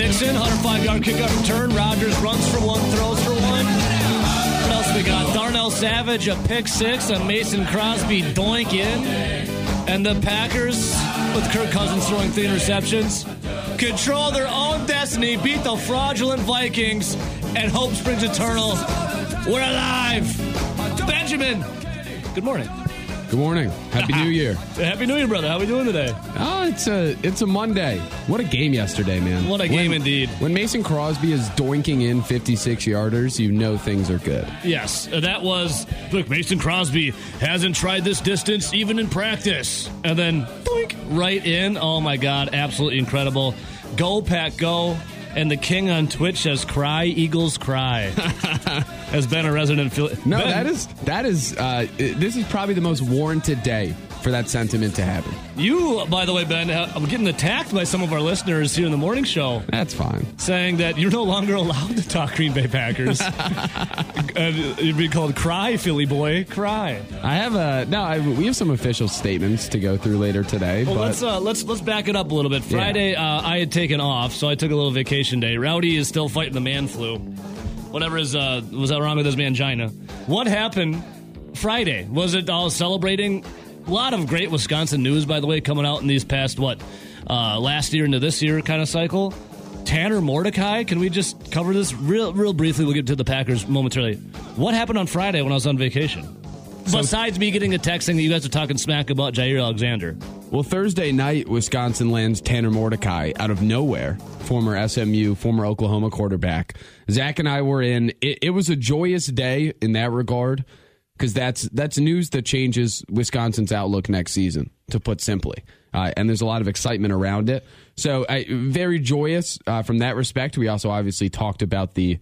Nixon, 105 yard kickoff return. Rodgers runs for one, throws for one. What else we got? Darnell Savage, a pick six, a Mason Crosby doink in. And the Packers, with Kirk Cousins throwing three interceptions, control their own destiny, beat the fraudulent Vikings, and hope springs eternal. We're alive. Benjamin, good morning. Good morning. Happy New Year. Happy New Year, brother. How are we doing today? Oh, it's a it's a Monday. What a game yesterday, man. What a game indeed. When Mason Crosby is doinking in 56 yarders, you know things are good. Yes, uh, that was look. Mason Crosby hasn't tried this distance even in practice, and then right in. Oh my God, absolutely incredible! Go Pack, go! And the king on Twitch says, "Cry Eagles, cry." Has been a resident. Philly. No, Ben, that is that is uh, this is probably the most warranted day for that sentiment to happen. you. By the way, Ben, uh, I'm getting attacked by some of our listeners here in the morning show. That's fine. saying that you're no longer allowed to talk Green Bay Packers. and you'd be called "Cry, Philly boy, cry." I have a no. I, we have some official statements to go through later today. Well, but let's uh, let's let's back it up a little bit. Friday, uh, I had taken off, so I took a little vacation day. Rowdy is still fighting the man flu. Whatever is uh, was that wrong with his mangina? What happened Friday? Was it all celebrating? A lot of great Wisconsin news, by the way, coming out in these past what uh, last year into this year kind of cycle. Tanner Mordecai, can we just cover this real real briefly? We'll get to the Packers momentarily. What happened on Friday when I was on vacation? Besides me getting a text saying that you guys are talking smack about Jaire Alexander. Well, Thursday night, Wisconsin lands Tanner Mordecai out of nowhere, former SMU, former Oklahoma quarterback. Zach and I were in. It, it was a joyous day in that regard because that's that's news that changes Wisconsin's outlook next season, to put simply. Uh, and there's a lot of excitement around it. So, I, very joyous uh, from that respect. We also obviously talked about the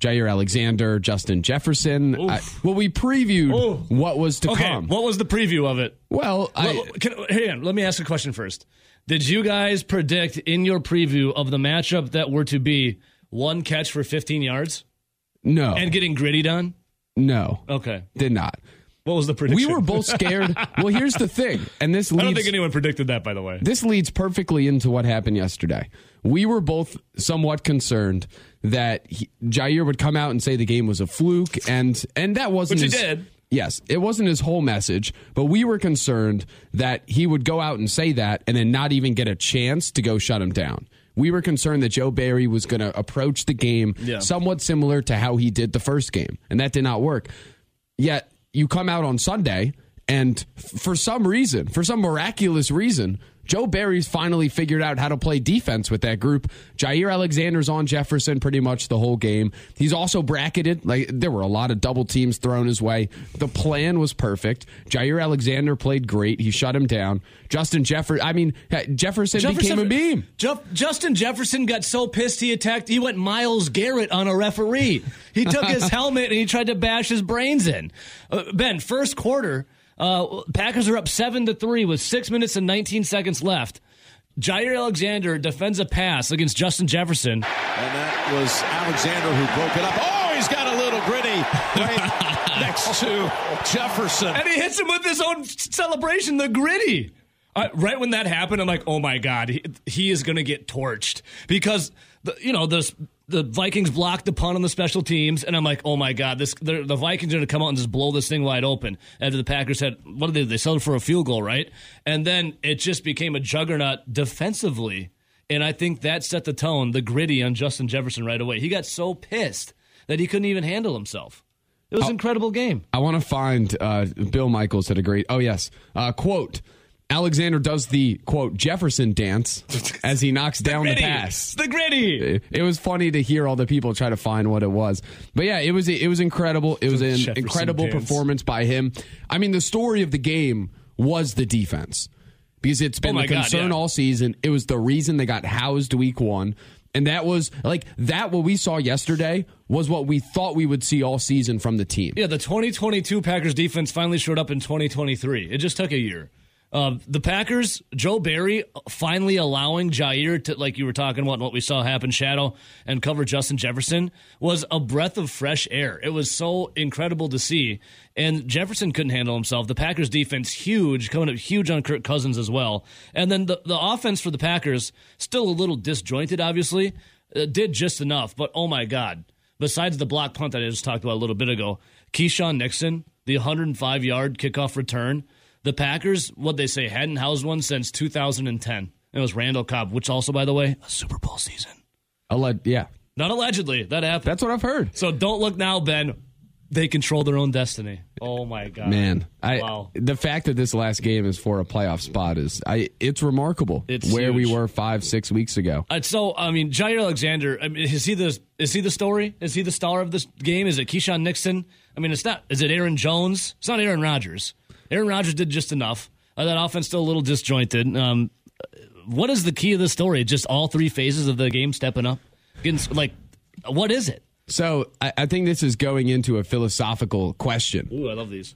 Jaire Alexander, Justin Jefferson. I, well, we previewed Oof. what was to Okay, come. what was the preview of it? well, I, Well, can, hang on, let me ask a question first. Did you guys predict in your preview of the matchup that were to be one catch for 15 yards no, and getting gritty done? No. Okay. Did not. What was the prediction? We were both scared. well, here's the thing, and this I don't think anyone predicted that, by the way. this leads perfectly into what happened yesterday. We were both somewhat concerned that he, Jaire would come out and say the game was a fluke, and and that wasn't Which he his, did. Yes, it wasn't his whole message, but we were concerned that he would go out and say that and then not even get a chance to go shut him down. We were concerned that Joe Barry was going to approach the game Yeah. somewhat similar to how he did the first game, and that did not work. Yet you come out on Sunday, and f- for some reason, for some miraculous reason, Joe Barry's finally figured out how to play defense with that group. Jaire Alexander's on Jefferson pretty much the whole game. He's also bracketed. Like there were a lot of double teams thrown his way. The plan was perfect. Jaire Alexander played great. He shut him down. Justin Jefferson. I mean, Jefferson, became a beam. Jeff- Justin Jefferson got so pissed he attacked. He went Myles Garrett on a referee. He took his helmet and he tried to bash his brains in. Uh, ben, first quarter, uh, Packers are up seven to three with six minutes and 19 seconds left. Jaire Alexander defends a pass against Justin Jefferson. And that was Alexander who broke it up. Oh, he's got a little gritty right next to Jefferson. And he hits him with his own celebration, the gritty. Uh, right when that happened, I'm like, oh my god, he, he is going to get torched because the, you know the the Vikings blocked the punt on the special teams, and I'm like, oh my god, this the, Vikings are going to come out and just blow this thing wide open. After the Packers had what did they they settled for a field goal, right? And then it just became a juggernaut defensively, and I think that set the tone, the gritty on Justin Jefferson right away. He got so pissed that he couldn't even handle himself. It was an incredible game. I want to find uh, Bill Michaels had a great. Oh yes, uh, quote. Alexander does the quote Jefferson dance as he knocks down the Gritty. pass. The gritty. It, was funny to hear all the people try to find what it was, but yeah, it was it was incredible. It was an Jefferson incredible dance. performance by him. I mean, the story of the game was the defense because it's oh been Oh a God, concern yeah. all season. It was the reason they got housed week one. And that was like that. What we saw yesterday was what we thought we would see all season from the team. Yeah, the 2022 Packers defense finally showed up in 2023. It just took a year. Uh, the Packers, Joe Barry finally allowing Jaire to, like you were talking about, and what we saw happen, shadow and cover Justin Jefferson was a breath of fresh air. It was so incredible to see. And Jefferson couldn't handle himself. The Packers defense, huge, coming up huge on Kirk Cousins as well. And then the, the offense for the Packers, still a little disjointed, obviously. uh, did just enough. But oh my God, besides the block punt that I just talked about a little bit ago, Keisean Nixon, the 105 yard kickoff return, the Packers, what they say, hadn't housed one since 2010. It was Randall Cobb, which also, by the way, a Super Bowl season. Alleg- yeah, Not allegedly, that happened. that's what I've heard. so don't look now, Ben. They control their own destiny. Oh my God, Man, I Wow. the fact that this last game is for a playoff spot is I it's remarkable. It's where we were five six weeks ago. Uh, so I mean, Jaire Alexander. I mean, is he the is he the story? Is he the star of this game? Is it Keisean Nixon? I mean, it's not. Is it Aaron Jones? It's not Aaron Rodgers. Aaron Rodgers did just enough. Uh, that offense still a little disjointed. Um, what is the key of the story? Just all three phases of the game stepping up. Getting like, what is it? So I, I think this is going into a philosophical question. Ooh, I love these.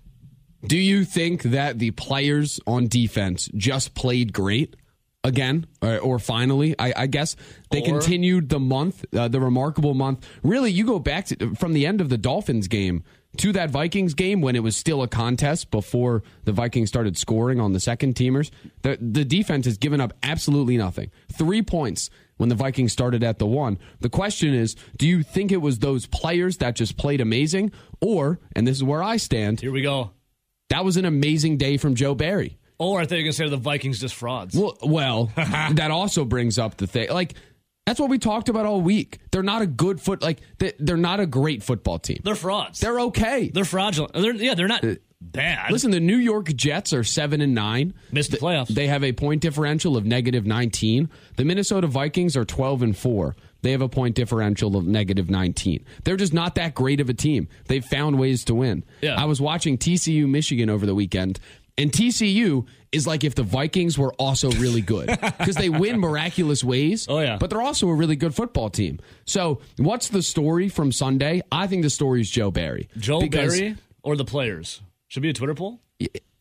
Do you think that the players on defense just played great again, or, or finally? I, I guess they Or- continued the month, uh, the remarkable month. Really, you go back to from the end of the Dolphins game to that Vikings game when it was still a contest before the Vikings started scoring on the second teamers. The the defense has given up absolutely nothing. Three points when the Vikings started at the one. The question is, do you think it was those players that just played amazing, or and this is where I stand, Here we go. that was an amazing day from Joe Barry. Or I thought you were going to say the Vikings just frauds. Well, well, that also brings up the thing. Like that's what we talked about all week. They're not a good foot. Like they- they're not a great football team. They're frauds. They're okay. They're fraudulent. They're, yeah, they're not uh, bad. Listen, the New York Jets are seven and nine. Missed the playoffs. They have a point differential of negative nineteen. The Minnesota Vikings are twelve and four. They have a point differential of negative nineteen. They're just not that great of a team. They've found ways to win. Yeah. I was watching TCU Michigan over the weekend. And TCU is like if the Vikings were also really good because they win miraculous ways. Oh, yeah. But they're also a really good football team. So, what's the story from Sunday? I think the story is Joe Barry. Joe Because Barry or the players? Should be a Twitter poll.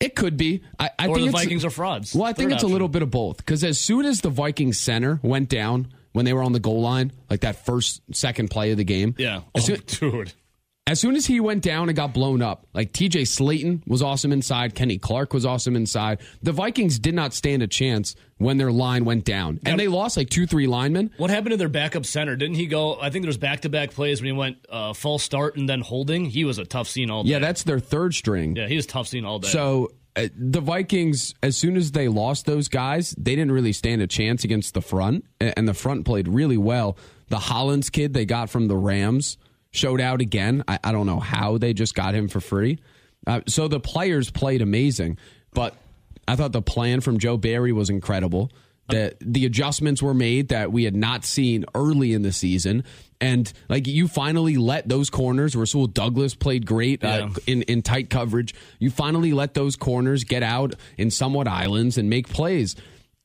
It could be. I, I Or think the Vikings are frauds. Well, I think Third it's a little bit of both. Because as soon as the Vikings center went down when they were on the goal line, like that first second play of the game, Yeah. Oh, soon, dude. As soon as he went down and got blown up, like T.J. Slaton was awesome inside, Kenny Clark was awesome inside. The Vikings did not stand a chance when their line went down, and they lost like two, three linemen. What happened to their backup center? Didn't he go? I think there was back to back plays when he went uh, false start and then holding. He was a tough scene all day. Yeah, that's their third string. yeah, he was tough scene all day. So uh, the Vikings, as soon as they lost those guys, they didn't really stand a chance against the front, and the front played really well. The Hollins kid they got from the Rams showed out again. I, I don't know how they just got him for free. Uh, so the players played amazing, but I thought the plan from Joe Barry was incredible. The the adjustments were made that we had not seen early in the season, and like you finally let those corners. Rasul Douglas played great uh, Yeah. in in tight coverage. You finally let those corners get out in somewhat islands and make plays.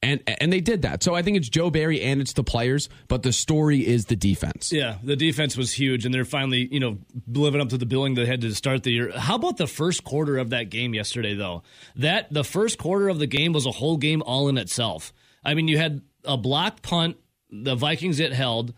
And and they did that. So I think it's Joe Barry and it's the players, but the story is the defense. yeah, the defense was huge, and they're finally you know living up to the billing they had to start the year. How about the first quarter of that game yesterday, though? That the first quarter of the game was a whole game all in itself. I mean, you had a block punt, the Vikings it held.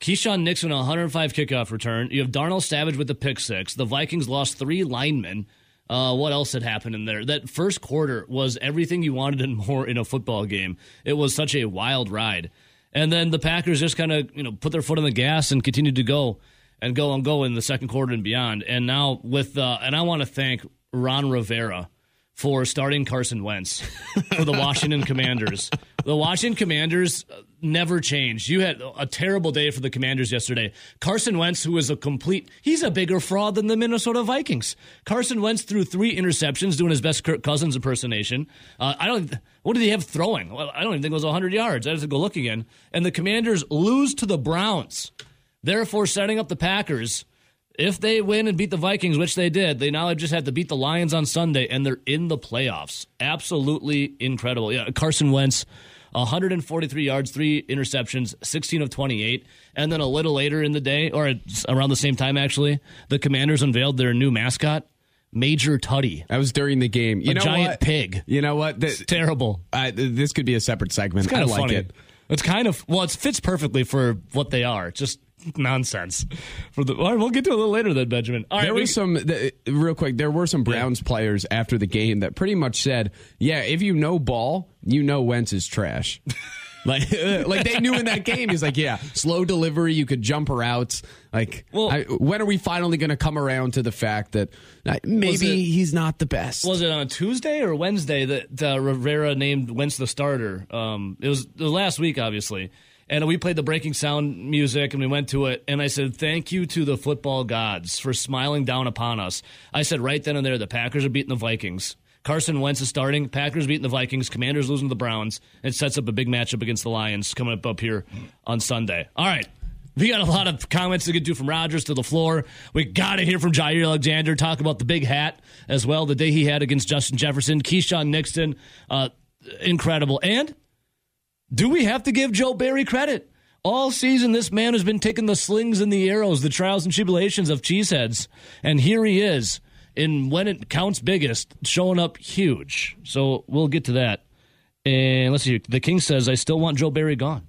Keisean Nixon, 105 kickoff return. You have Darnell Savage with the pick six. The Vikings lost three linemen. Uh, what else had happened in there? That first quarter was everything you wanted and more in a football game. It was such a wild ride. And then the Packers just kind of you know put their foot on the gas and continued to go and go and go in the second quarter and beyond. And now with uh, and I want to thank Ron Rivera for starting Carson Wentz for the Washington Commanders. The Washington Commanders uh, never changed. You had a terrible day for the Commanders yesterday. Carson Wentz, who is a complete, he's a bigger fraud than the Minnesota Vikings. Carson Wentz threw three interceptions, doing his best Kirk Cousins impersonation. Uh, I don't. What did he have throwing? Well, I don't even think it was 100 yards. I have to go look again. And the Commanders lose to the Browns, therefore setting up the Packers if they win and beat the Vikings, which they did, they now just have to beat the Lions on Sunday, and they're in the playoffs. Absolutely incredible. Yeah, Carson Wentz, 143 yards, three interceptions, 16 of 28. And then a little later in the day, or around the same time actually, the Commanders unveiled their new mascot, Major Tuddy. That was during the game. You A know giant what? pig. You know what? Th- Terrible. uh, this could be a separate segment. It's kind I of like funny. it. It's kind of well, it fits perfectly for what they are. It's just nonsense. For the, right, we'll get to it a little later then, Benjamin. All right, There we- were some, th- real quick, there were some Browns players after the game that pretty much said, yeah, if you know ball, you know Wentz is trash. Like, like they knew in that game. He's like, yeah, slow delivery. You could jump routes. Like, Well- I, when are we finally going to come around to the fact that uh, maybe it- he's not the best? Was it on Tuesday or Wednesday that uh, Rivera named Wentz the starter? Um, it was the last week, obviously. And we played the breaking sound music and we went to it. And I said, Thank you to the football gods for smiling down upon us. I said right then and there, the Packers are beating the Vikings. Carson Wentz is starting. Packers beating the Vikings. Commanders losing to the Browns. It sets up a big matchup against the Lions coming up up here on Sunday. All right. We got a lot of comments to get to from Rodgers to the floor. We got to hear from Jaire Alexander talk about the big hat as well, the day he had against Justin Jefferson, Keisean Nixon, uh, incredible. And do we have to give Joe Barry credit? All season, this man has been taking the slings and the arrows, the trials and tribulations of cheeseheads, and here he is. In when it counts biggest, showing up huge. So we'll get to that. And let's see. The King says, "I still want Joe Barry gone."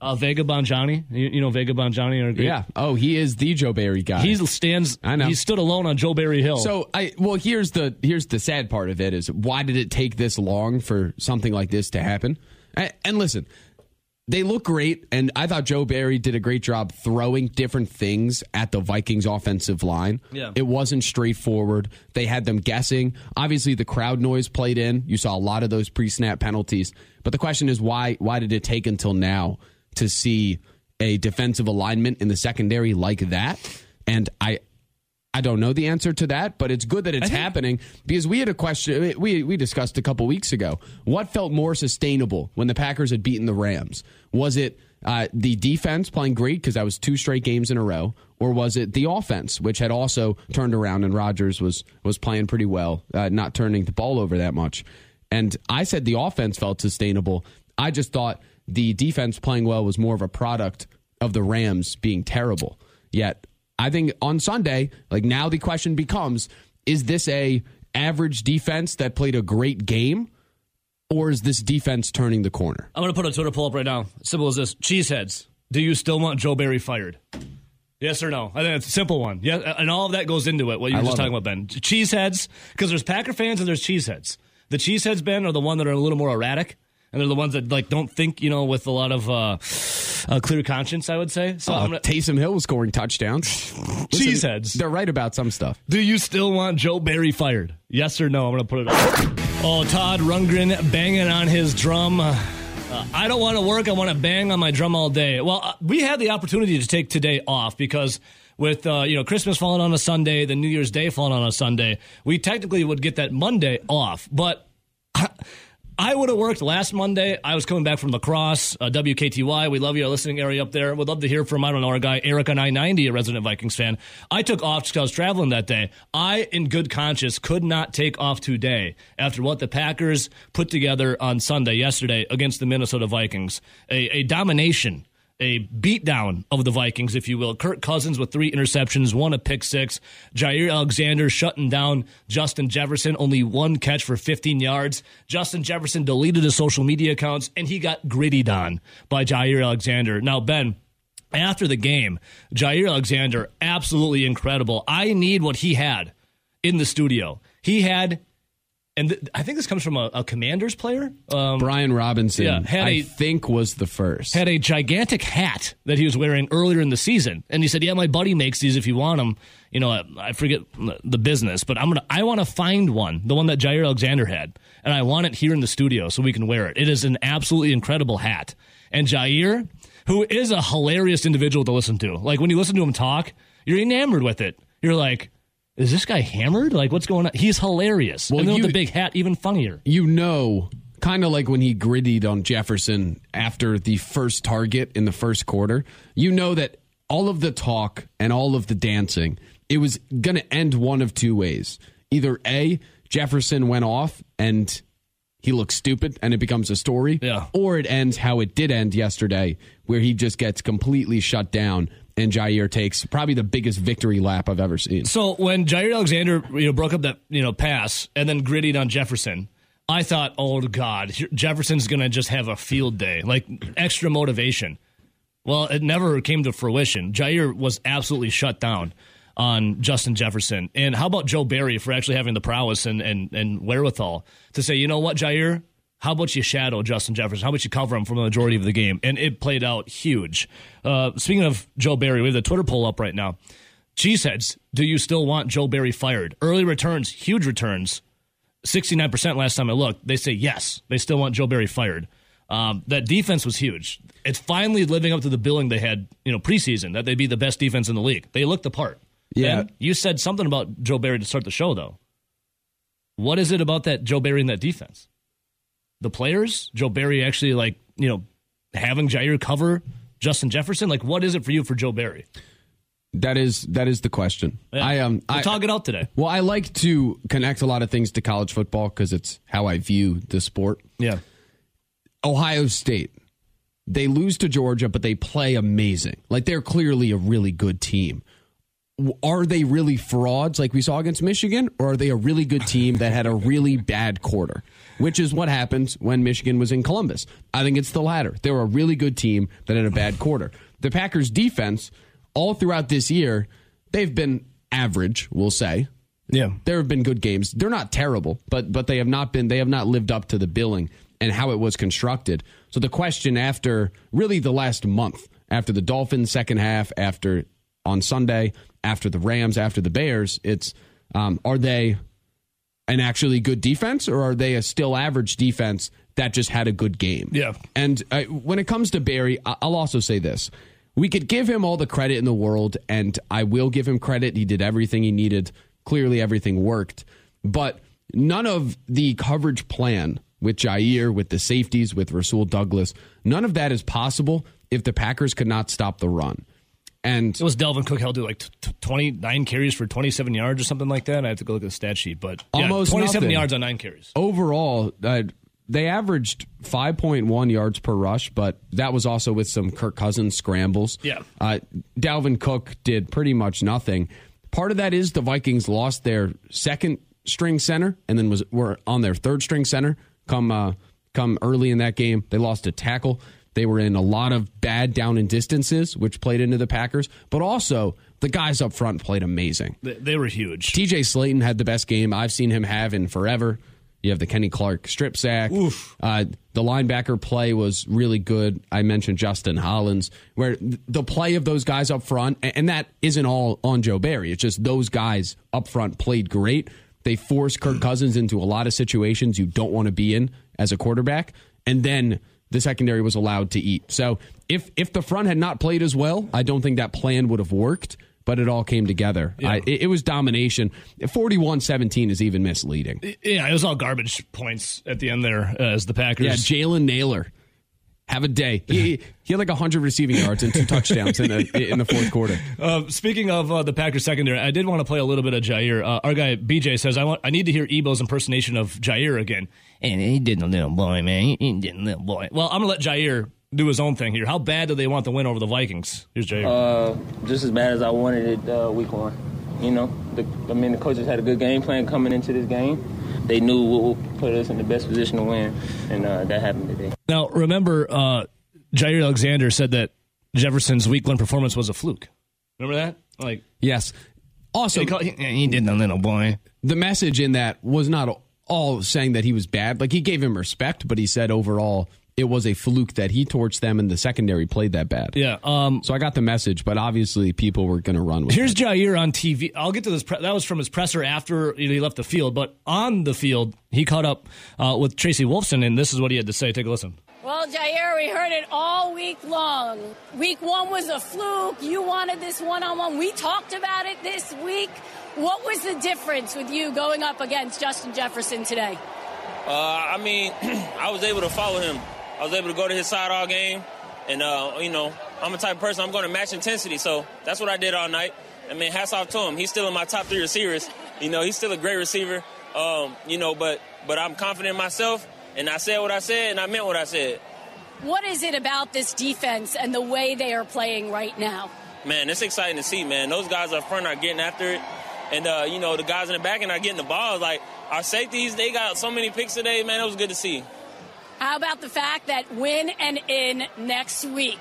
Uh, Vega Bonjani, you, you know Vega Bonjani, are great. yeah. Oh, he is the Joe Barry guy. He stands. I know. He stood alone on Joe Barry Hill. So I well here's the here's the sad part of it is why did it take this long for something like this to happen? And, and listen, they look great, and I thought Joe Barry did a great job throwing different things at the Vikings offensive line. Yeah. It wasn't straightforward. They had them guessing. Obviously the crowd noise played in. You saw a lot of those pre-snap penalties. But the question is why why did it take until now to see a defensive alignment in the secondary like that? And I I don't know the answer to that, but it's good that it's think- happening because we had a question we we discussed a couple weeks ago. What felt more sustainable when the Packers had beaten the Rams? Was it uh, the defense playing great because that was two straight games in a row, or was it the offense which had also turned around and Rodgers was was playing pretty well, uh, not turning the ball over that much? And I said the offense felt sustainable. I just thought the defense playing well was more of a product of the Rams being terrible. Yet I think on Sunday, like now the question becomes is this a average defense that played a great game or is this defense turning the corner? I'm going to put a Twitter poll up right now. Simple as this: Cheeseheads, do you still want Joe Barry fired? Yes or no? I think it's a simple one. Yeah, and all of that goes into it. What you were just talking it. about, Ben. Cheeseheads, because there's Packer fans and there's cheeseheads. The cheeseheads, Ben, are the one that are a little more erratic, and they're the ones that like don't think, you know, with a lot of uh, uh, clear conscience. I would say. So I'm Uh, gonna, Taysom Hill was scoring touchdowns. Cheeseheads. They're right about some stuff. Do you still want Joe Barry fired? Yes or no? I'm going to put it up. Oh, Todd Rundgren banging on his drum. Uh, I don't want to work. I want to bang on my drum all day. Well, uh, we had the opportunity to take today off because with uh, you know Christmas falling on a Sunday, the New Year's Day falling on a Sunday, we technically would get that Monday off. But I would have worked last Monday. I was coming back from La Crosse, uh, WKTY. We love you, your listening area up there. Would love to hear from, I don't know, our guy Erica 990, a resident Vikings fan. I took off because I was traveling that day. I, in good conscience, could not take off today after what the Packers put together on Sunday, yesterday, against the Minnesota Vikings. A, a domination a beatdown of the Vikings, if you will. Kirk Cousins with three interceptions, one a pick six. Jaire Alexander shutting down Justin Jefferson, only one catch for 15 yards. Justin Jefferson deleted his social media accounts, and he got grittied on by Jaire Alexander. Now, Ben, after the game, Jaire Alexander, absolutely incredible. I need what he had in the studio. He had, and th- I think this comes from a, a Commanders player. Um, Brian Robinson, Yeah, had I a- think, was the first. had a gigantic hat that he was wearing earlier in the season, and he said, "Yeah, my buddy makes these. If you want them, you know, I, I forget the business, but I'm gonna, I want to find one, the one that Jaire Alexander had, and I want it here in the studio so we can wear it. It is an absolutely incredible hat, and Jaire, who is a hilarious individual to listen to, like when you listen to him talk, you're enamored with it. You're like." Is this guy hammered? Like, what's going on? He's hilarious. Well, and then you- with the big hat, even funnier. you know, kind of like when he grittied on Jefferson after the first target in the first quarter, you know that all of the talk and all of the dancing, it was going to end one of two ways. Either A, Jefferson went off and he looks stupid and it becomes a story, Yeah. or it ends how it did end yesterday, where he just gets completely shut down and Jaire takes probably the biggest victory lap I've ever seen. So when Jaire Alexander, you know, broke up that you know pass and then grittied on Jefferson, I thought, oh God, Jefferson's gonna just have a field day, like extra motivation. Well, it never came to fruition. Jaire was absolutely shut down on Justin Jefferson. And how about Joe Barry for actually having the prowess and, and, and wherewithal to say, you know what, Jaire, how about you shadow Justin Jefferson? How about you cover him for the majority of the game? And it played out huge. Uh, speaking of Joe Barry, we have the Twitter poll up right now. Cheeseheads, do you still want Joe Barry fired? Early returns, huge returns. 69% last time I looked. They say yes. They still want Joe Barry fired. Um, that defense was huge. It's finally living up to the billing they had, you know, preseason that they'd be the best defense in the league. They looked the part. Yeah. Ben, you said something about Joe Barry to start the show, though. What is it about that Joe Barry and that defense? The players, Joe Barry actually like you know having Jaire cover Justin Jefferson. Like, what is it for you for Joe Barry? That is that is the question. Yeah. I um we'll I talk it out today. well I like to connect a lot of things to college football because it's how I view the sport. Yeah, Ohio State. They lose to Georgia, but they play amazing. Like they're clearly a really good team. Are they really frauds like we saw against Michigan, or are they a really good team that had a really bad quarter? Which is what happens when Michigan was in Columbus. I think it's the latter. They're a really good team that had a bad quarter. The Packers defense, all throughout this year, they've been average, we'll say. yeah. There have been good games. They're not terrible, but but they have not been they have not lived up to the billing and how it was constructed. So the question after really the last month, after the Dolphins second half, after on Sunday, after the Rams, after the Bears, it's um, are they an actually good defense or are they a still average defense that just had a good game? Yeah. And uh, when it comes to Barry, I- I'll also say this. We could give him all the credit in the world, and I will give him credit. He did everything he needed. Clearly, everything worked. But none of the coverage plan with Jaire, with the safeties, with Rasul Douglas, none of that is possible if the Packers could not stop the run. And It was Dalvin Cook held to like t- t- 29 carries for 27 yards or something like that. I have to go look at the stat sheet, but yeah, Almost 27 nothing. yards on nine carries. overall, uh, they averaged 5.1 yards per rush, but that was also with some Kirk Cousins scrambles. Yeah. Uh, Dalvin Cook did pretty much nothing. Part of that is the Vikings lost their second string center and then was were on their third string center come uh, come early in that game. They lost a tackle. They were in a lot of bad down and distances, which played into the Packers. But also, the guys up front played amazing. They, they were huge. TJ Slaton had the best game I've seen him have in forever. You have the Kenny Clark strip sack. Uh, the linebacker play was really good. I mentioned Justin Hollins, where th- the play of those guys up front, and that isn't all on Joe Barry. It's just those guys up front played great. They forced Kirk Cousins into a lot of situations you don't want to be in as a quarterback, and then the secondary was allowed to eat. So if if the front had not played as well, I don't think that plan would have worked. But it all came together. I, it, it was domination. 41 17 is even misleading. Yeah, it was all garbage points at the end there uh, as the Packers. Yeah, Jalen Nailor. Have a day. He, he had like 100 receiving yards and two touchdowns in the, in the fourth quarter. Uh, speaking of uh, the Packers secondary, I did want to play a little bit of Jaire. Uh, our guy BJ says I want I need to hear Ebo's impersonation of Jaire again. And he did a little boy, man. He, he did a little boy. Well, I'm gonna let Jaire do his own thing here. How bad do they want the win over the Vikings? Here's Jaire. Uh, just as bad as I wanted it uh, week one. You know, the, I mean, the coaches had a good game plan coming into this game. They knew what would put us in the best position to win, and uh, that happened today. now remember, uh, Jaire Alexander said that Jefferson's week one performance was a fluke. Remember that? Like Yes. Also, he, called, he, he did a little boy. the message in that was not all saying that he was bad. Like he gave him respect, but he said overall it was a fluke that he torched them and the secondary played that bad. Yeah. Um, So I got the message, but obviously people were going to run with Here's it. Jaire on TV. I'll get to this. Pre- that was from his presser after he left the field. But on the field, he caught up uh, with Tracy Wolfson, and this is what he had to say. Take a listen. Well, Jaire, we heard it all week long. Week one was a fluke. You wanted this one on one. We talked about it this week. What was the difference with you going up against Justin Jefferson today? Uh, I mean, I was able to follow him. I was able to go to his side all game, and uh, you know, I'm a type of person I'm going to match intensity, so that's what I did all night. I mean, hats off to him. He's still in my top three receivers. You know, he's still a great receiver. Um, you know, but but I'm confident in myself, and I said what I said, and I meant what I said. What is it about this defense and the way they are playing right now? Man, it's exciting to see, man. Those guys up front are getting after it. And, uh, you know, the guys in the back end are getting the balls. Like, our safeties, they got so many picks today, man. It was good to see. How about the fact that win and in next week?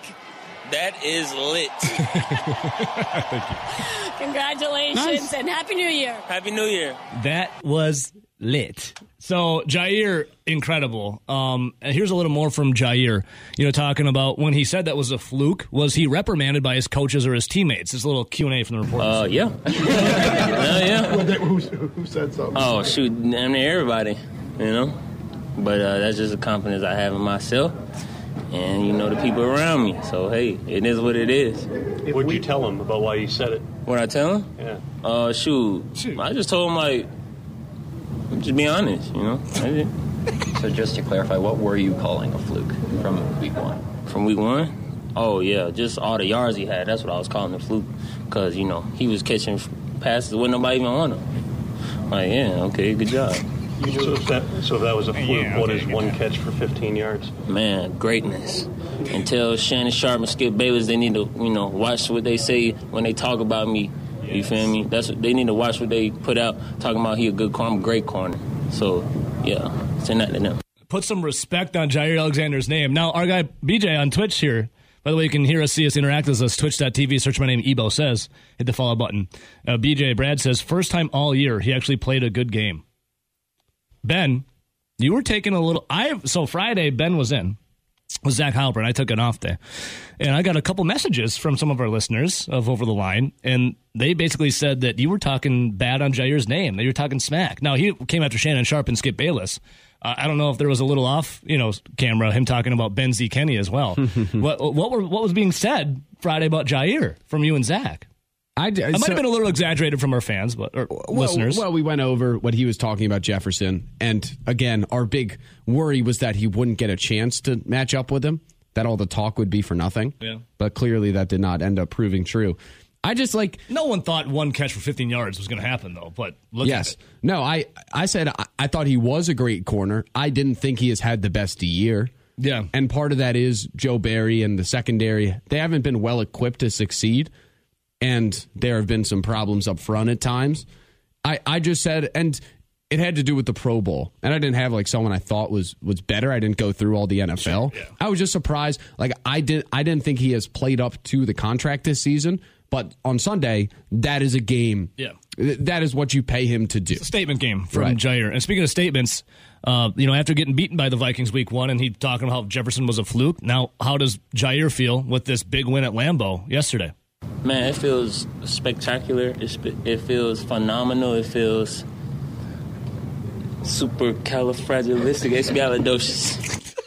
That is lit. Thank you. Congratulations Nice. and Happy New Year. Happy New Year. That was lit. So Jaire, incredible. Um, and here's a little more from Jaire. You know, talking about when he said that was a fluke. Was he reprimanded by his coaches or his teammates? This little Q and A from the reporters. Uh, yeah. Hell yeah. who, who said something? Oh shoot, I mean, everybody, you know. But uh, that's just the confidence I have in myself, and you know the people around me. So hey, it is what it is. What'd you tell him about why you said it? What I tell him? Yeah. Uh, shoot. I just told him like, just be honest, you know. So just to clarify, what were you calling a fluke from week one? From week one? Oh yeah, just all the yards he had. That's what I was calling the fluke, cause you know he was catching passes with nobody even on him. Like yeah, okay, good job. So if that, so if that was a fluke, what is one catch for 15 yards? Man, greatness. And tell Shannon Sharpe and Skip Bayless they need to, you know, watch what they say when they talk about me. You feel me? That's what they need to watch what they put out talking about he a good corner, I'm a great corner. So yeah, send that to them. Put some respect on Jaire Alexander's name. Now, our guy BJ on Twitch here. By the way, you can hear us, see us, interact with us. Twitch.tv, search my name, Ebo says. Hit the follow button. Uh, BJ Brad says, first time all year, he actually played a good game. Ben, you were taking a little. I so Friday Ben was in with Zach Halpern. I took an off day, and I got a couple messages from some of our listeners of Over the Line, and they basically said that you were talking bad on Jaire's name. That you were talking smack. Now he came after Shannon Sharpe and Skip Bayless. Uh, I don't know if there was a little off, you know, camera him talking about Ben Z Kenny as well. what what were what was being said Friday about Jaire from you and Zach? I, It might have been a little exaggerated from our fans, but or well, listeners. Well, we went over what he was talking about Jefferson, and again, our big worry was that he wouldn't get a chance to match up with him. That all the talk would be for nothing. Yeah. But clearly, that did not end up proving true. I just like no one thought one catch for 15 yards was going to happen, though. But look yes, no. I I said I, I thought he was a great corner. I didn't think he has had the best year. Yeah. and part of that is Joe Barry and the secondary. They haven't been well equipped to succeed, and there have been some problems up front at times. I I just said, and it had to do with the Pro Bowl, and I didn't have like someone I thought was was better. I didn't go through all the NFL. I was just surprised. Like I did, I didn't think he has played up to the contract this season. But on Sunday, that is a game. Yeah. That is what you pay him to do. statement game from Right. Jaire. And speaking of statements, uh, you know, after getting beaten by the Vikings week one, and he talking about how Jefferson was a fluke. Now, how does Jaire feel with this big win at Lambeau yesterday? Man, it feels spectacular. It, sp- it feels phenomenal. It feels super califragilistic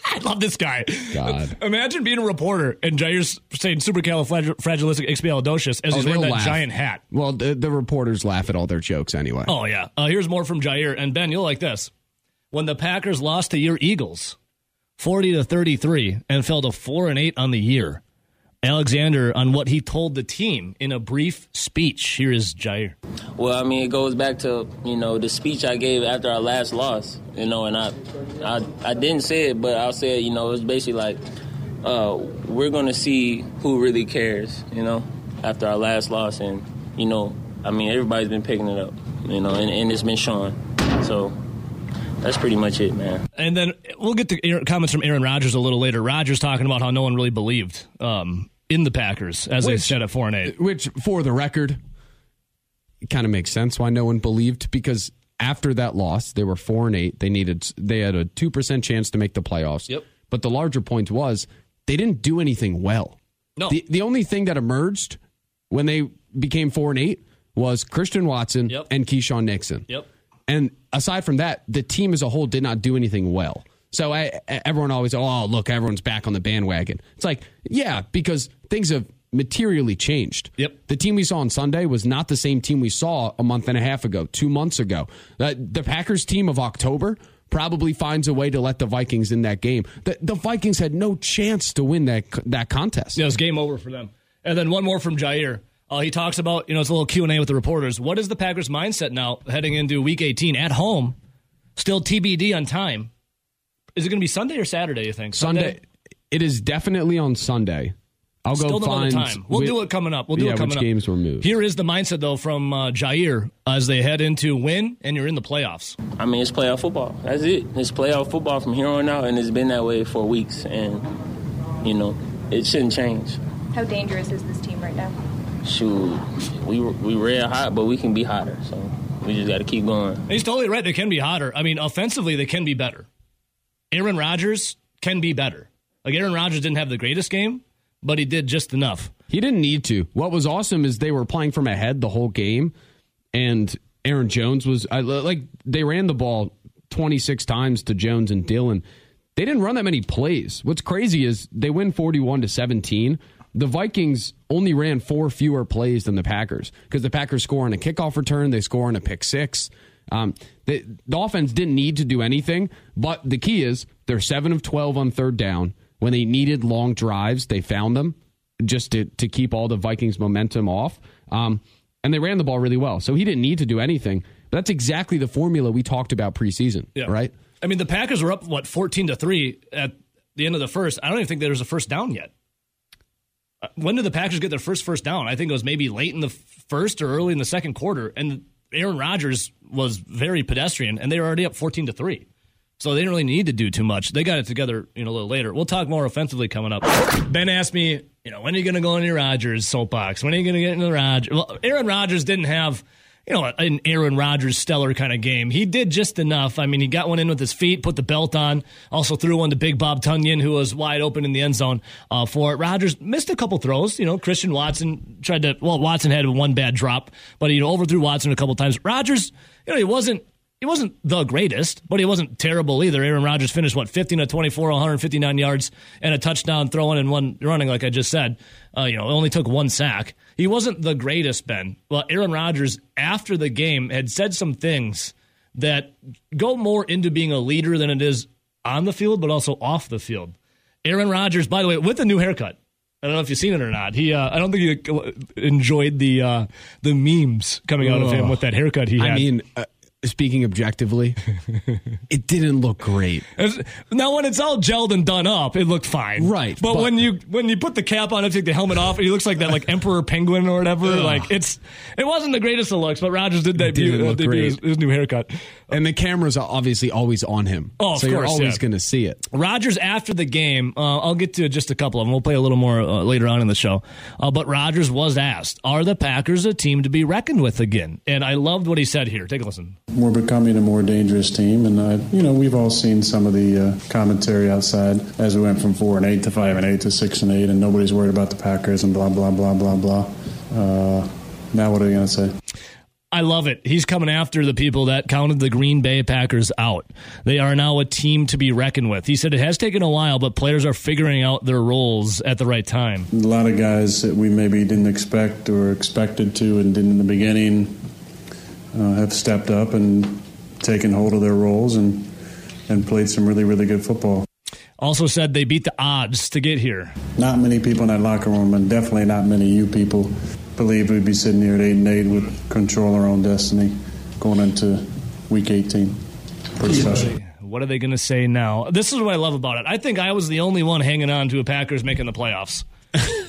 I love this guy. God. Imagine being a reporter and Jaire's saying super supercalifragilisticexpialidocious as he's Oh, wearing they'll that laugh. giant hat. Well, the, the reporters laugh at all their jokes anyway. Oh yeah. Uh, here's more from Jaire and Ben. You'll like this. When the Packers lost to your Eagles, forty to thirty-three, and fell to four and eight on the year. Alexander on what he told the team in a brief speech. Here is Jaire. Well, I mean, it goes back to you know the speech I gave after our last loss. You know, and I, I, I didn't say it, but I'll say it. You know, it was basically like, uh, we're gonna see who really cares. You know, after our last loss, and you know, I mean, everybody's been picking it up. You know, and, and it's been showing. So that's pretty much it, man. And then we'll get the comments from Aaron Rodgers a little later. Rodgers talking about how no one really believed um, in the Packers as they Which- said at four and eight. Which, for the record, it kind of makes sense why no one believed because after that loss, they were four and eight. They needed they had a two percent chance to make the playoffs. Yep. But the larger point was they didn't do anything well. No. The the only thing that emerged when they became four and eight was Christian Watson Yep. and Keisean Nixon. Yep. And aside from that, the team as a whole did not do anything well. So I, everyone always, oh, look, everyone's back on the bandwagon. It's like, yeah, because things have materially changed. Yep. The team we saw on Sunday was not the same team we saw a month and a half ago, two months ago. Uh, the Packers team of October probably finds a way to let the Vikings in that game. The, the Vikings had no chance to win that that contest. Yeah, it was game over for them. And then one more from Jaire. Uh, he talks about, you know, it's a little Q&A with the reporters. What is the Packers' mindset now heading into week 18 at home? Still TBD on time. Is it going to be Sunday or Saturday, you think? Sunday. It is definitely on Sunday. I'll Still go don't know find. time. We'll whi- do it coming up. We'll do yeah, it coming which up. games were moved. Here is the mindset, though, from uh, Jaire as they head into win and you're in the playoffs. I mean, it's playoff football. That's it. It's playoff football from here on out, and it's been that way for weeks. And you know, it shouldn't change. How dangerous is this team right now? Shoot, we we red hot, but we can be hotter. So we just got to keep going. He's totally right. They can be hotter. I mean, offensively, they can be better. Aaron Rodgers can be better. Like Aaron Rodgers didn't have the greatest game, but he did just enough. He didn't need to. What was awesome is they were playing from ahead the whole game, and Aaron Jones was I, like they ran the ball 26 times to Jones and Dillon. They didn't run that many plays. What's crazy is they win 41 to 17. The Vikings only ran four fewer plays than the Packers because the Packers score on a kickoff return, they score on a pick six. Um, the, the offense didn't need to do anything, but the key is they're seven of 12 on third down. When they needed long drives, they found them just to, to keep all the Vikings momentum off. Um, and they ran the ball really well. So he didn't need to do anything. But that's exactly the formula we talked about preseason, Yeah. right? I mean, the Packers were up what fourteen to three at the end of the first. I don't even think there was a first down yet. When did the Packers get their first first down? I think it was maybe late in the first or early in the second quarter. And Aaron Rodgers was very pedestrian, and they were already up fourteen to three. So they didn't really need to do too much. They got it together, you know, a little later. We'll talk more offensively coming up. Ben asked me, you know, when are you going to go on your Rodgers soapbox? When are you going to get into the Rodgers? Well, Aaron Rodgers didn't have, you know, an Aaron Rodgers stellar kind of game. He did just enough. I mean, he got one in with his feet, put the belt on, also threw one to Big Bob Tonyan, who was wide open in the end zone uh, for it. Rodgers missed a couple throws. You know, Christian Watson tried to, well, Watson had one bad drop, but he overthrew Watson a couple times. Rodgers, you know, he wasn't he wasn't the greatest, but he wasn't terrible either. Aaron Rodgers finished what 15 to 24, 159 yards and a touchdown throwing and one running, like I just said. Uh, you know, it only took one sack. He wasn't the greatest, Ben. Well, Aaron Rodgers after the game had said some things that go more into being a leader than it is on the field, but also off the field. Aaron Rodgers, by the way, with a new haircut. I don't know if you've seen it or not. He, uh, I don't think he enjoyed the uh, the memes coming out of him with that haircut he had. I mean, uh, speaking objectively, it didn't look great. Now, when it's all gelled and done up, it looked fine, Right, But, but- when you when you put the cap on and take the helmet off, he looks like that like emperor penguin or whatever. Like it's it wasn't the greatest of looks, but Rodgers did debut, uh, look debut his, his new haircut. And the cameras are obviously always on him. Oh, of so you're always yeah. going to see it. Rodgers after the game, uh, I'll get to just a couple of them. We'll play a little more uh, later on in the show. Uh, but Rodgers was asked, "Are the Packers a team to be reckoned with again?" And I loved what he said here. Take a listen. We're becoming a more dangerous team, and uh, you know we've all seen some of the uh, commentary outside as we went from four and eight to five and eight to six and eight, and nobody's worried about the Packers and blah blah blah blah blah. Uh, now what are you going to say? I love it. He's coming after the people that counted the Green Bay Packers out. They are now a team to be reckoned with. He said it has taken a while, but players are figuring out their roles at the right time. A lot of guys that we maybe didn't expect or expected to and didn't in the beginning uh, have stepped up and taken hold of their roles and and played some really really good football. Also said they beat the odds to get here. Not many people in that locker room, and definitely not many you people, believed we'd be sitting here at eight and eight with control our own destiny going into week 18. Pretty special. What are they going to say now? This is what I love about it. I think I was the only one hanging on to a Packers making the playoffs.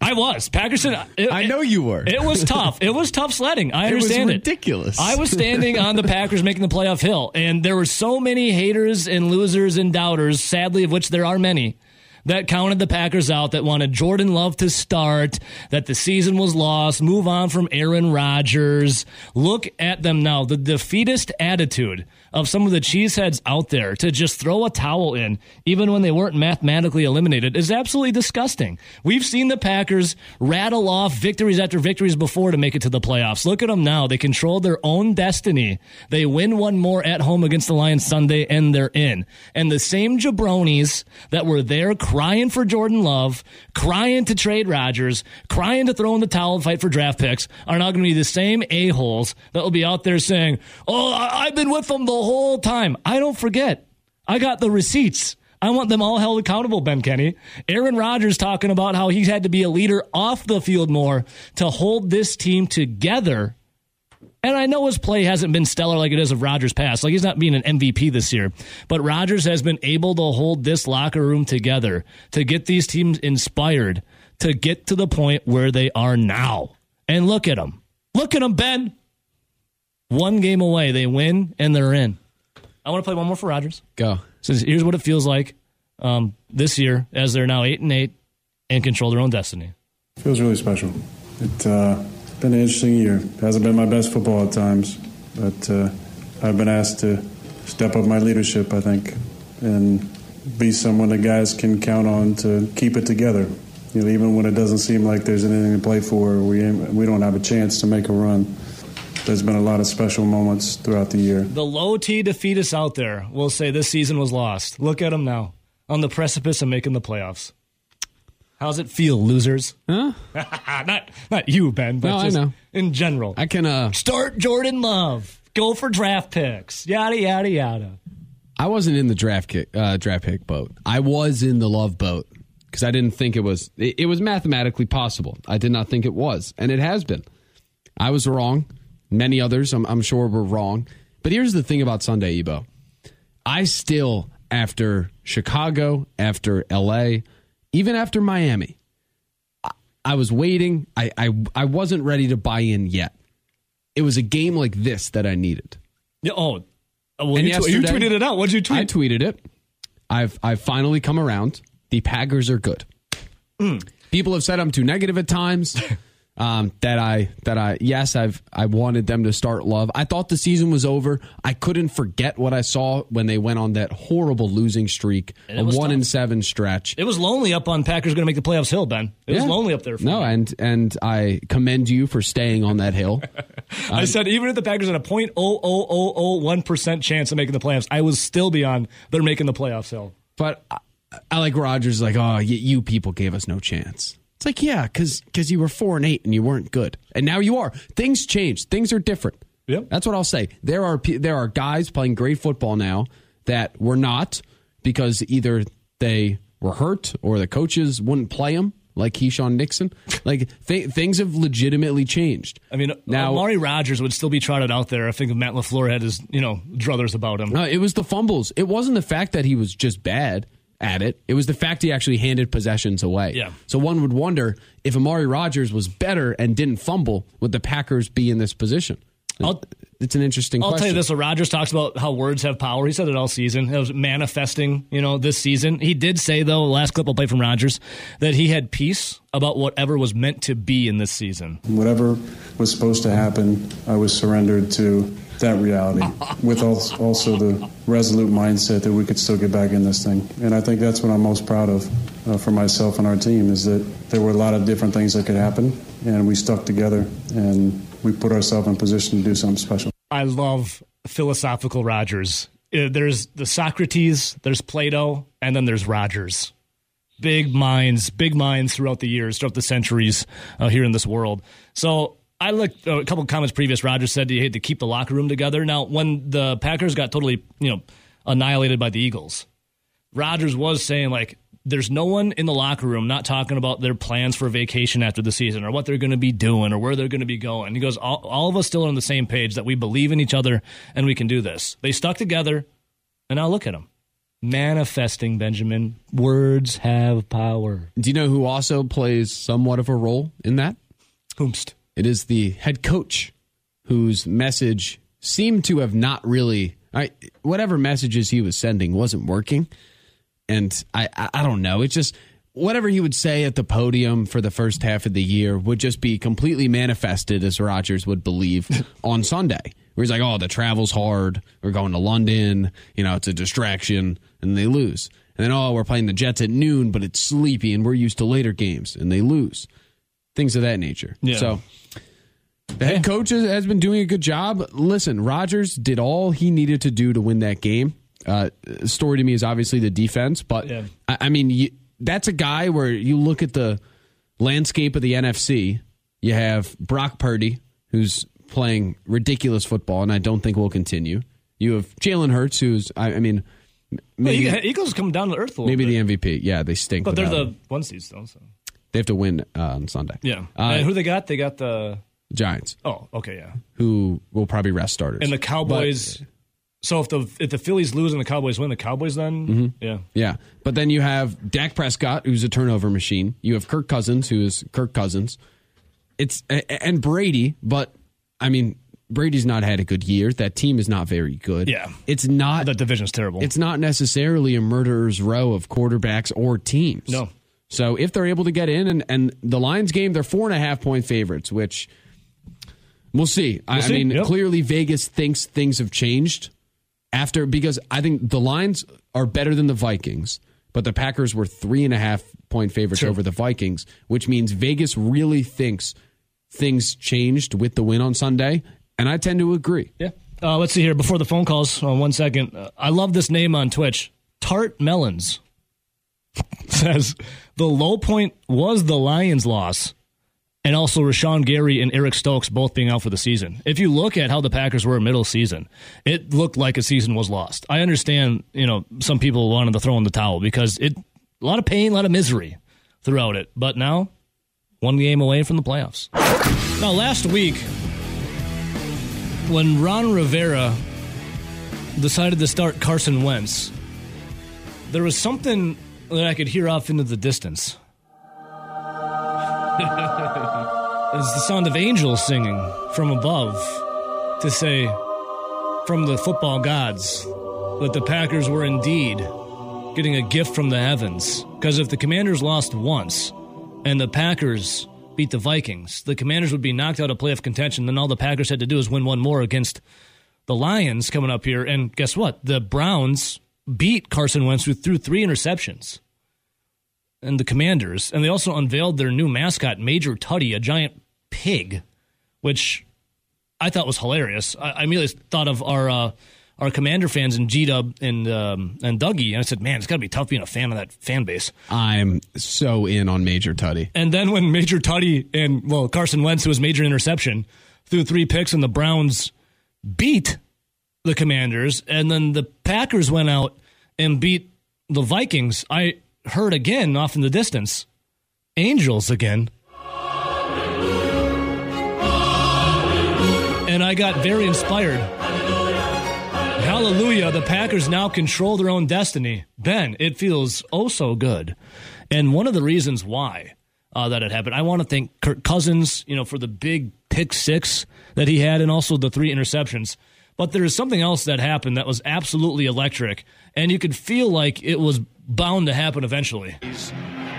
I was. Packers. It, I know you were. It was tough. It was tough sledding. I understand It was understand it. ridiculous. I was standing on the Packers making the playoff hill, and there were so many haters and losers and doubters, sadly, of which there are many, that counted the Packers out, that wanted Jordan Love to start, that the season was lost, move on from Aaron Rodgers. Look at them now. The defeatist attitude of some of the cheeseheads out there to just throw a towel in, even when they weren't mathematically eliminated, is absolutely disgusting. We've seen the Packers rattle off victories after victories before to make it to the playoffs. Look at them now. They control their own destiny. They win one more at home against the Lions Sunday, and they're in. And the same jabronis that were there crying for Jordan Love, crying to trade Rodgers, crying to throw in the towel and fight for draft picks are now going to be the same a-holes that will be out there saying, Oh, I- I've been with them the whole time. I don't forget. I got the receipts. I want them all held accountable, Ben Kenny. Aaron Rodgers talking about how he had to be a leader off the field more to hold this team together. And I know his play hasn't been stellar like it is of Rodgers' past. Like he's not being an MVP this year. But Rodgers has been able to hold this locker room together to get these teams inspired to get to the point where they are now. And look at them. Look at them, Ben. One game away, they win and they're in. I want to play one more for Rodgers. Go. Says here's what it feels like um, this year as they're now eight and eight and control their own destiny. Feels really special. It uh, been an interesting year. Hasn't been my best football at times, but uh, I've been asked to step up my leadership, I think, and be someone the guys can count on to keep it together. You know, even when it doesn't seem like there's anything to play for, we we don't have a chance to make a run. There's been a lot of special moments throughout the year. The low T defeatists out there will say this season was lost. Look at them now on the precipice of making the playoffs. How's it feel, losers? Huh? not not you, Ben, but No, I know. in general. I can. Uh, Start Jordan Love. Go for draft picks. Yada yada yada. I wasn't in the draft kick, uh, draft pick boat. I was in the love boat because I didn't think it was. It, it was mathematically possible. I did not think it was, and it has been. I was wrong. Many others, I'm, I'm sure, were wrong. But here's the thing about Sunday, Ebo. I still, after Chicago, after LA, even after Miami, I, I was waiting. I, I I wasn't ready to buy in yet. It was a game like this that I needed. Yeah, oh, uh, well, And you, tw- you tweeted it out. What'd you tweet? I tweeted it. I've I've finally come around. The Packers are good. People have said I'm too negative at times. Um, that I that I yes I've I wanted them to start love. I thought the season was over. I couldn't forget what I saw when they went on that horrible losing streak, a one tough. and seven stretch. it was lonely up on Packers going to make the playoffs hill, Ben. It was lonely up there. For No, me. and and I commend you for staying on that hill. I said even if the Packers had a point oh oh oh oh one percent chance of making the playoffs, I was still be on. They're making the playoffs hill. But I, I like Rodgers. Like, oh, you, you people gave us no chance. It's like, yeah, because you were four and eight and you weren't good, and now you are. Things change. Things are different. Yep. That's what I'll say. There are there are guys playing great football now that were not because either they were hurt or the coaches wouldn't play them, like Keisean Nixon. Like th- things have legitimately changed. I mean, Now- now Amari Rodgers would still be trotted out there. I think Matt LaFleur had his you know druthers about him. No, it was the fumbles. It wasn't the fact that he was just bad at it. It was the fact he actually handed possessions away. Yeah. So one would wonder if Amari Rodgers was better and didn't fumble, would the Packers be in this position? I'll- it's an interesting I'll question. tell you this: so Rodgers talks about how words have power. He said it all season. It was manifesting, you know, this season. He did say though, last clip I'll play from Rodgers, that he had peace about whatever was meant to be in this season. Whatever was supposed to happen, I was surrendered to that reality with also the resolute mindset that we could still get back in this thing. And I think that's what I'm most proud of uh, for myself and our team is that there were a lot of different things that could happen, and we stuck together and we put ourselves in position to do something special. I love philosophical Rodgers. Uh, There's the Socrates, there's Plato, and then there's Rodgers. Big minds, big minds throughout the years, throughout the centuries uh, here in this world. So I looked uh, a couple of comments previous. Rodgers said he had to keep the locker room together. Now, when the Packers got totally, you know, annihilated by the Eagles, Rodgers was saying like there's no one in the locker room not talking about their plans for vacation after the season or what they're going to be doing or where they're going to be going. He goes, all, all of us still are on the same page that we believe in each other and we can do this. They stuck together, and now look at them. Manifesting, Benjamin. Words have power. Do you know who also plays somewhat of a role in that? Whomst. It is the head coach whose message seemed to have not really, I, whatever messages he was sending wasn't working. And I, I, I don't know. It's just whatever he would say at the podium for the first half of the year would just be completely manifested as Rodgers would believe on Sunday. Where he's like, oh, the travel's hard. We're going to London. You know, it's a distraction. And they lose. And then, oh, we're playing the Jets at noon, but it's sleepy and we're used to later games. And they lose. Things of that nature. Yeah. So the head coach has- been doing a good job. Listen, Rodgers did all he needed to do to win that game. Uh, story to me is obviously the defense, but Yeah. I, I mean, you, that's a guy where you look at the landscape of the NFC. You have Brock Purdy, who's playing ridiculous football, and I don't think will continue. You have Jalen Hurts, who's I, I mean, Well, maybe Eag- Eagles come down to earth a little maybe bit. the MVP. Yeah, they stink, but they're the him. one seed though. So. they have to win uh, on Sunday. Yeah. uh, and who they got? They got the. Giants, Oh, okay, yeah. who will probably rest starters, And the Cowboys. so if the if the Phillies lose and the Cowboys win, the Cowboys then Mm-hmm. yeah. Yeah. But then you have Dak Prescott, who's a turnover machine. You have Kirk Cousins, who is Kirk Cousins. It's and Brady, but I mean, Brady's not had a good year. That team is not very good. Yeah. It's not That division's terrible. it's not necessarily a murderer's row of quarterbacks or teams. No. So if they're able to get in and, and the Lions game, they're four and a half point favorites, which We'll see. I, We'll I see. mean, Yep. clearly Vegas thinks things have changed after because I think the lines are better than the Vikings, but the Packers were three and a half point favorites Sure. over the Vikings, which means Vegas really thinks things changed with the win on Sunday, and I tend to agree. Yeah. Uh, let's see here. Before the phone calls, uh, one second. Uh, I love this name on Twitch. Tart Melons says the low point was the Lions' loss, and also Rashan Gary and Eric Stokes both being out for the season. If you look at how the Packers were middle season, it looked like a season was lost. I understand, you know, some people wanted to throw in the towel because it a lot of pain, a lot of misery throughout it. But now, one game away from the playoffs. Now, last week, when Ron Rivera decided to start Carson Wentz, there was something that I could hear off into the distance. it's the sound of angels singing from above to say, from the football gods, that the Packers were indeed getting a gift from the heavens. Because if the Commanders lost once and the Packers beat the Vikings, the Commanders would be knocked out of playoff contention. Then all the Packers had to do is win one more against the Lions coming up here. And guess what? The Browns beat Carson Wentz who threw three interceptions. And the Commanders. And they also unveiled their new mascot, Major Tuddy, a giant pig, which I thought was hilarious. I, I immediately thought of our uh, our Commander fans and G Dub and um, and Dougie, and I said, "Man, it's got to be tough being a fan of that fan base." I'm so in on Major Tuddy. And then when Major Tuddy and well Carson Wentz, who was major interception, threw three picks, and the Browns beat the Commanders, and then the Packers went out and beat the Vikings. I heard again off in the distance, Angels again. And I got very inspired. Hallelujah, the Packers now control their own destiny. Ben, it feels oh so good. And one of the reasons why uh, that had happened, I want to thank Kirk Cousins, you know, for the big pick six that he had and also the three interceptions. But there is something else that happened that was absolutely electric, and you could feel like it was bound to happen eventually.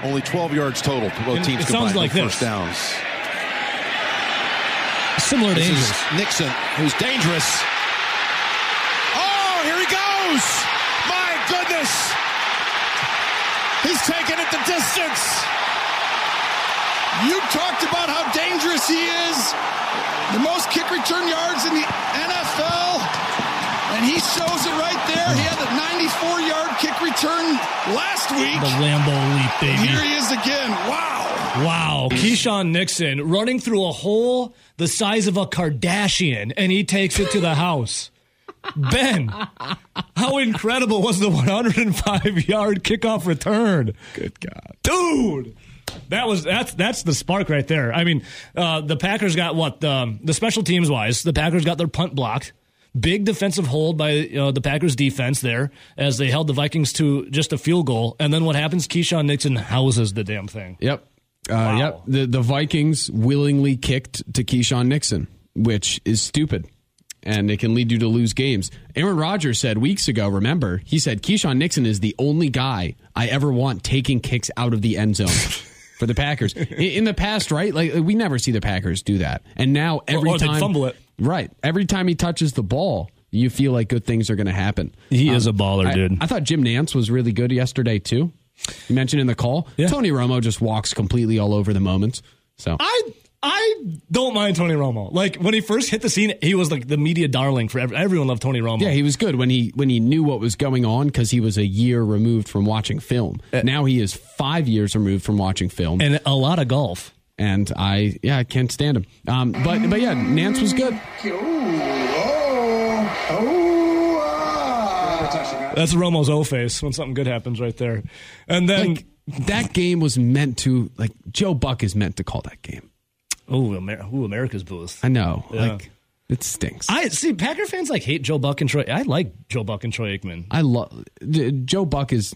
Only 12 yards total to both And teams it sounds combined like this. first downs. Similar to This Angels. is Nixon, who's dangerous. Oh, here he goes! My goodness! He's taking it the distance. You talked about how dangerous he is. The most kick return yards in the NFL. And he shows it right there. He had a 94 yard kick return last week. The Lambeau leap, baby. Here he is again. Wow. Wow, Keisean Nixon running through a hole the size of a Kardashian, and he takes it to the house. Ben, how incredible was the 105 yard kickoff return? Good God. dude. That was that's that's the spark right there. I mean, uh, the Packers got what um, the special teams wise. The Packers got their punt blocked. Big defensive hold by uh, the Packers defense there as they held the Vikings to just a field goal. And then what happens? Keisean Nixon houses the damn thing. Yep. Uh, Yep. The the Vikings willingly kicked to Keisean Nixon, which is stupid. And it can lead you to lose games. Aaron Rodgers said weeks ago, remember, he said Keisean Nixon is the only guy I ever want taking kicks out of the end zone for the Packers. In, the past, right? Like we never see the Packers do that. And now every or they'd time fumble it. Right. Every time he touches the ball, you feel like good things are going to happen. He is um, a baller, I- dude. I thought Jim Nantz was really good yesterday too. You mentioned in the call. Yeah. Tony Romo just walks completely all over the moments. So I I don't mind Tony Romo. Like when he first hit the scene, he was like the media darling for every, everyone. Loved Tony Romo. yeah, he was good when he when he knew what was going on because he was a year removed from watching film. Uh, now he is five years removed from watching film, and a lot of golf. I yeah I can't stand him. Um, but but yeah, Nantz was good. That's Romo's O face when something good happens right there. And then Like that game was meant to like Joe Buck is meant to call that game. oh, Amer- ooh, America's booth. I know, Yeah. like it stinks. I see Packer fans like hate Joe Buck and Troy. I like Joe Buck and Troy Aikman. I love Joe Buck is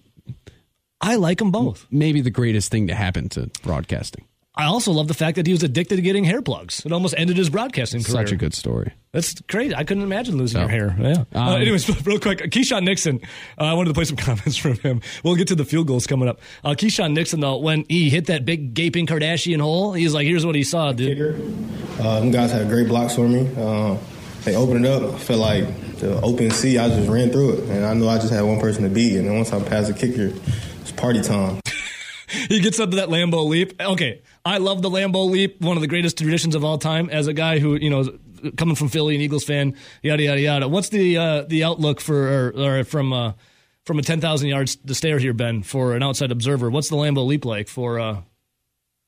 I like them both. maybe the greatest thing to happen to broadcasting. I also love the fact that he was addicted to getting hair plugs. It almost ended his broadcasting career. Such a good story. That's crazy. I couldn't imagine losing So, your hair. Yeah. uh, um, anyways, real quick, Keisean Nixon. Uh, I wanted to play some comments from him. We'll get to the field goals coming up. Uh, Keisean Nixon, though, when he hit that big gaping Kardashian hole, he's like, "Here's what he saw, dude." Uh, them guys had great blocks for me. Uh, they opened it up. I felt like the open sea. I just ran through it, and I knew I just had one person to beat. And then once I passed the kicker, it's party time. he gets up to that Lambeau leap. Okay, I love the Lambeau leap, one of the greatest traditions of all time. As a guy who you know, coming from Philly, an Eagles fan, yada yada yada. What's the uh, the outlook for or, or from uh, from a ten thousand yards to stare here, Ben, for an outside observer? What's the Lambeau leap like for uh,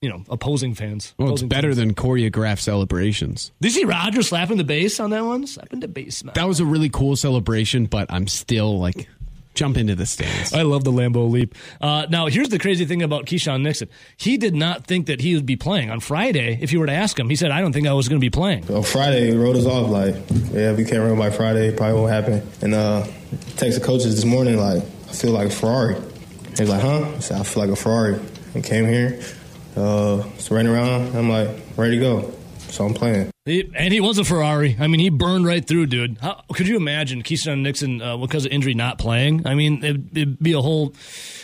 you know opposing fans? Well, it's better teams? than choreographed celebrations. Did you see Roger slapping the bass on that one? Slapping the bass, man. That was a really cool celebration, but I'm still like, jump into the stands. I love the Lambeau leap. Uh, now, here's the crazy thing about Keisean Nixon. He did not think that he would be playing on Friday. If you were to ask him, he said, "I don't think I was going to be playing." On Friday, he wrote us off like, yeah, if we can't run by Friday, probably won't happen. And uh, text the coaches this morning like, I feel like a Ferrari. He's like, huh? I said, I feel like a Ferrari. And came here, uh, just ran around. I'm like, ready to go. So I'm playing. He, and he was a Ferrari. I mean, he burned right through, dude. How, could you imagine Keisean Nixon uh, because of injury not playing? I mean, it'd, it'd be a whole,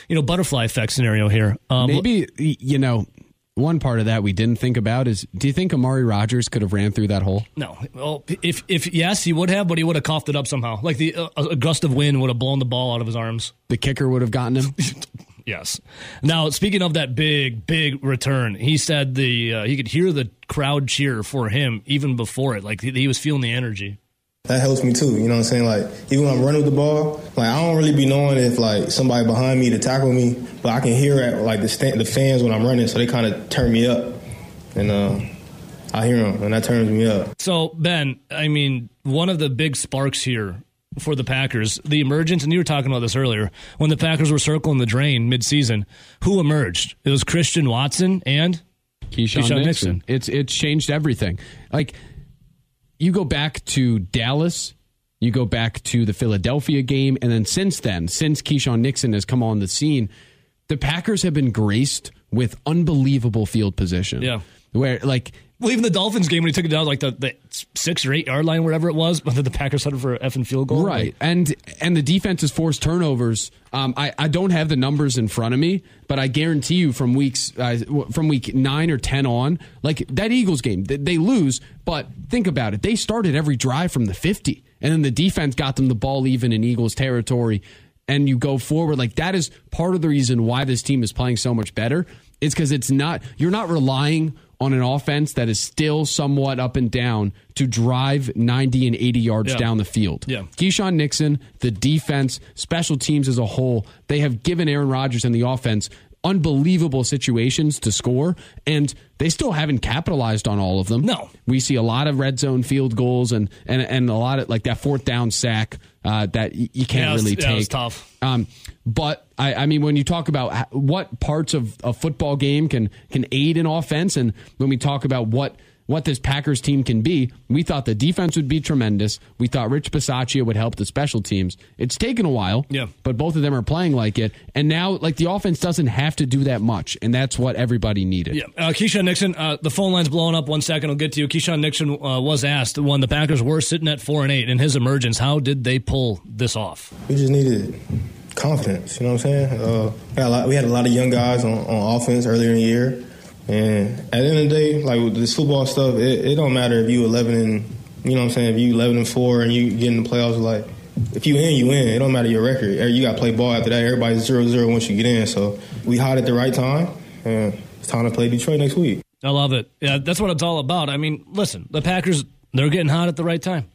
you know, butterfly effect scenario here. Um, Maybe you know one part of that we didn't think about is: Do you think Amari Rodgers could have ran through that hole? No. Well, if if yes, he would have, but he would have coughed it up somehow. Like the uh, a gust of wind would have blown the ball out of his arms. The kicker would have gotten him. Yes. Now, speaking of that big, big return, he said the uh, he could hear the crowd cheer for him even before it. Like he, he was feeling the energy. That helps me too. You know what I'm saying? Like even when I'm running with the ball, like I don't really be knowing if like somebody behind me to tackle me, but I can hear at like the stand, the fans when I'm running, so they kind of turn me up, and uh, I hear them, and that turns me up. So Ben, I mean, one of the big sparks here for the Packers, the emergence, and you were talking about this earlier, when the Packers were circling the drain midseason, who emerged? It was Christian Watson and Keisean, Keisean Nixon. Nixon. It's it's changed everything. Like you go back to Dallas, you go back to the Philadelphia game, and then since then, since Keisean Nixon has come on the scene, the Packers have been graced with unbelievable field position. Yeah. Where like well, even the Dolphins game when he took it down like the, the six or eight yard line, wherever it was, but then the Packers headed for an effing field goal. Right, and and the defense has forced turnovers. Um, I I don't have the numbers in front of me, but I guarantee you from weeks uh, from week nine or ten on, like that Eagles game, they, they lose. But think about it: they started every drive from the fifty, and then the defense got them the ball even in Eagles territory. And you go forward like that is part of the reason why this team is playing so much better. It's because it's not you're not relying on an offense that is still somewhat up and down to drive 90 and 80 yards Yeah. down the field. Yeah. Keisean Nixon, the defense, special teams as a whole, they have given Aaron Rodgers and the offense unbelievable situations to score, and they still haven't capitalized on all of them. No. We see a lot of red zone field goals and and, and a lot of like that fourth down sack uh, that you can't Yeah, was- really take. tough. Um, but I, I mean, when you talk about what parts of a football game can can aid in offense, and when we talk about what what this Packers team can be, we thought the defense would be tremendous. We thought Rich Bisaccia would help the special teams. It's taken a while, Yeah. but both of them are playing like it, and now like the offense doesn't have to do that much, and that's what everybody needed. Yeah, uh, Keisean Nixon. Uh, the phone line's blowing up. One second, I'll get to you. Keisean Nixon uh, was asked when the Packers were sitting at four and eight in his emergence. How did they pull this off? We just needed confidence. You know what I'm saying? Uh, we, had a lot, we had a lot of young guys on, on offense earlier in the year, and at the end of the day, like with this football stuff, it, it don't matter if you 11 and you know what I'm saying. If you 11 and four and you get in the playoffs, like if you in, you in. It don't matter your record. Er, you got to play ball after that. Everybody's zero zero once you get in. So we hot at the right time, and it's time to play Detroit next week. I love it. Yeah, that's what it's all about. I mean, listen, the Packers they're getting hot at the right time.